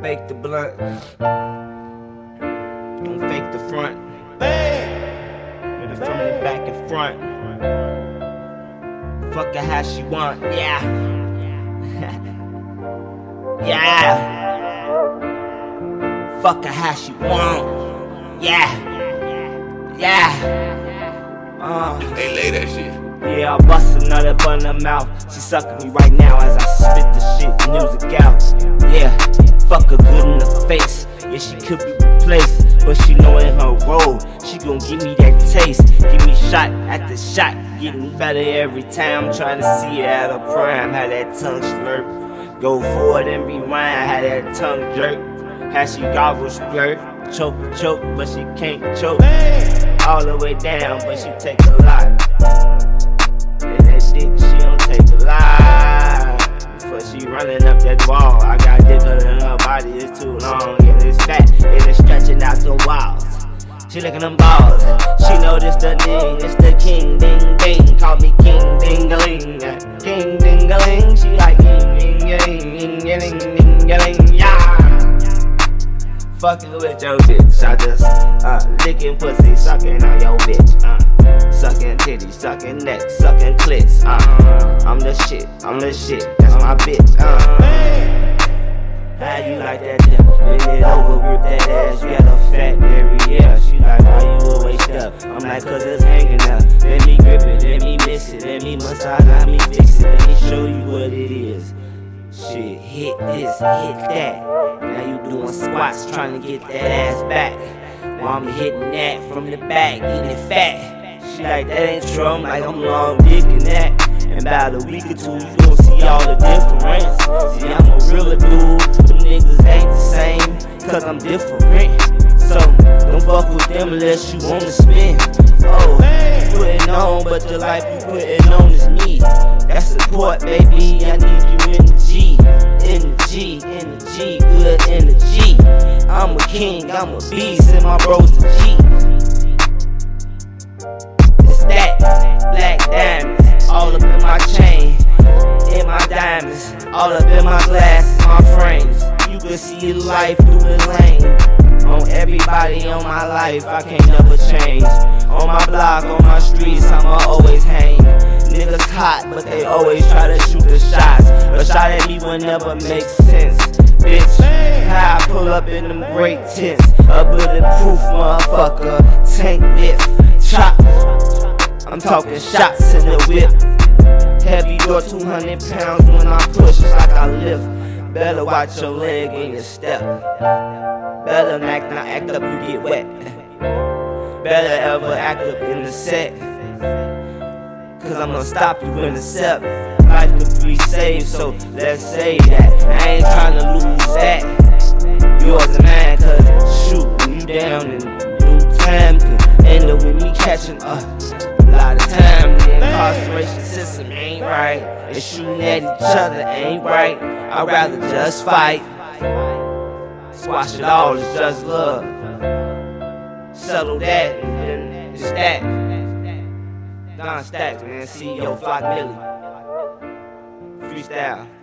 fake the blunt. Don't fake the front. Hit it from the back and front. Fuck her how she want, yeah. yeah. Fuck her how she want, yeah. Yeah. Uh. They lay that shit. Yeah, I bust another bun her mouth. She sucking me right now as I spit gon' give me that taste. Give me shot after shot, getting better every time. I'm trying to see it at her prime. How that tongue slurp, go forward and rewind. How that tongue jerk, how she gobble splurt, choke choke, but she can't choke. All the way down, but she take a lot. And that dick, She licking them balls. She know this the name, it's the king, ding, ding. Call me king, ding-a-ling. King, ding-a-ling. She like ding, ding, ding, ding, ding, ding, ding, yeah. Fucking with your bitch, I just uh, licking pussy, sucking on your bitch. Uh, sucking titties, sucking neck, sucking clits. Uh, I'm the shit, I'm the shit, that's my bitch. Uh, how you like that? Bend it over, grip that ass, you got a me fix it, let me show you what it is. Shit, hit this, hit that. Now you doing squats trying to get that ass back. While I'm hitting that from the back, eating fat. She like that ain't true, like I'm long digging that. In about a week or two, you gon' see all the difference. See, I'm a realer dude, them niggas ain't the same, cause I'm different. So, don't fuck with them unless you wanna spin. Oh, you putting on, but the life you putting on is me. That's support, baby. I need you in the G, in the G, in the G, good in the G. I'm a king, I'm a beast, and my bros the G. It's that black diamonds all up in my chain, in my diamonds, all up in my glasses, my frames. You can see life through the lane. On everybody on my life, I can't never change. On my block, on my streets, I'ma always always try to shoot the shots. A shot at me would never make sense. Bitch, how I pull up in them great tents. A bulletproof motherfucker, tank lift, chop. I'm talking shots in the whip. Heavy door, 200 pounds when I push, it's like I lift. Better watch your leg and your step. Better not, not act up, you get wet. Better ever act up in the set. Cause I'm gonna stop you in the step. Life could be saved, so let's say that. I ain't tryna lose that. Yours and mine, cause shoot, when you down in time could end up with me catching up. A lot of time, the incarceration system ain't right. And shooting at each other ain't right. I'd rather just fight. Squash it all, it's just love. Settle that, and then it's that. Don Stacks, man. CEO Floc Millie. Freestyle.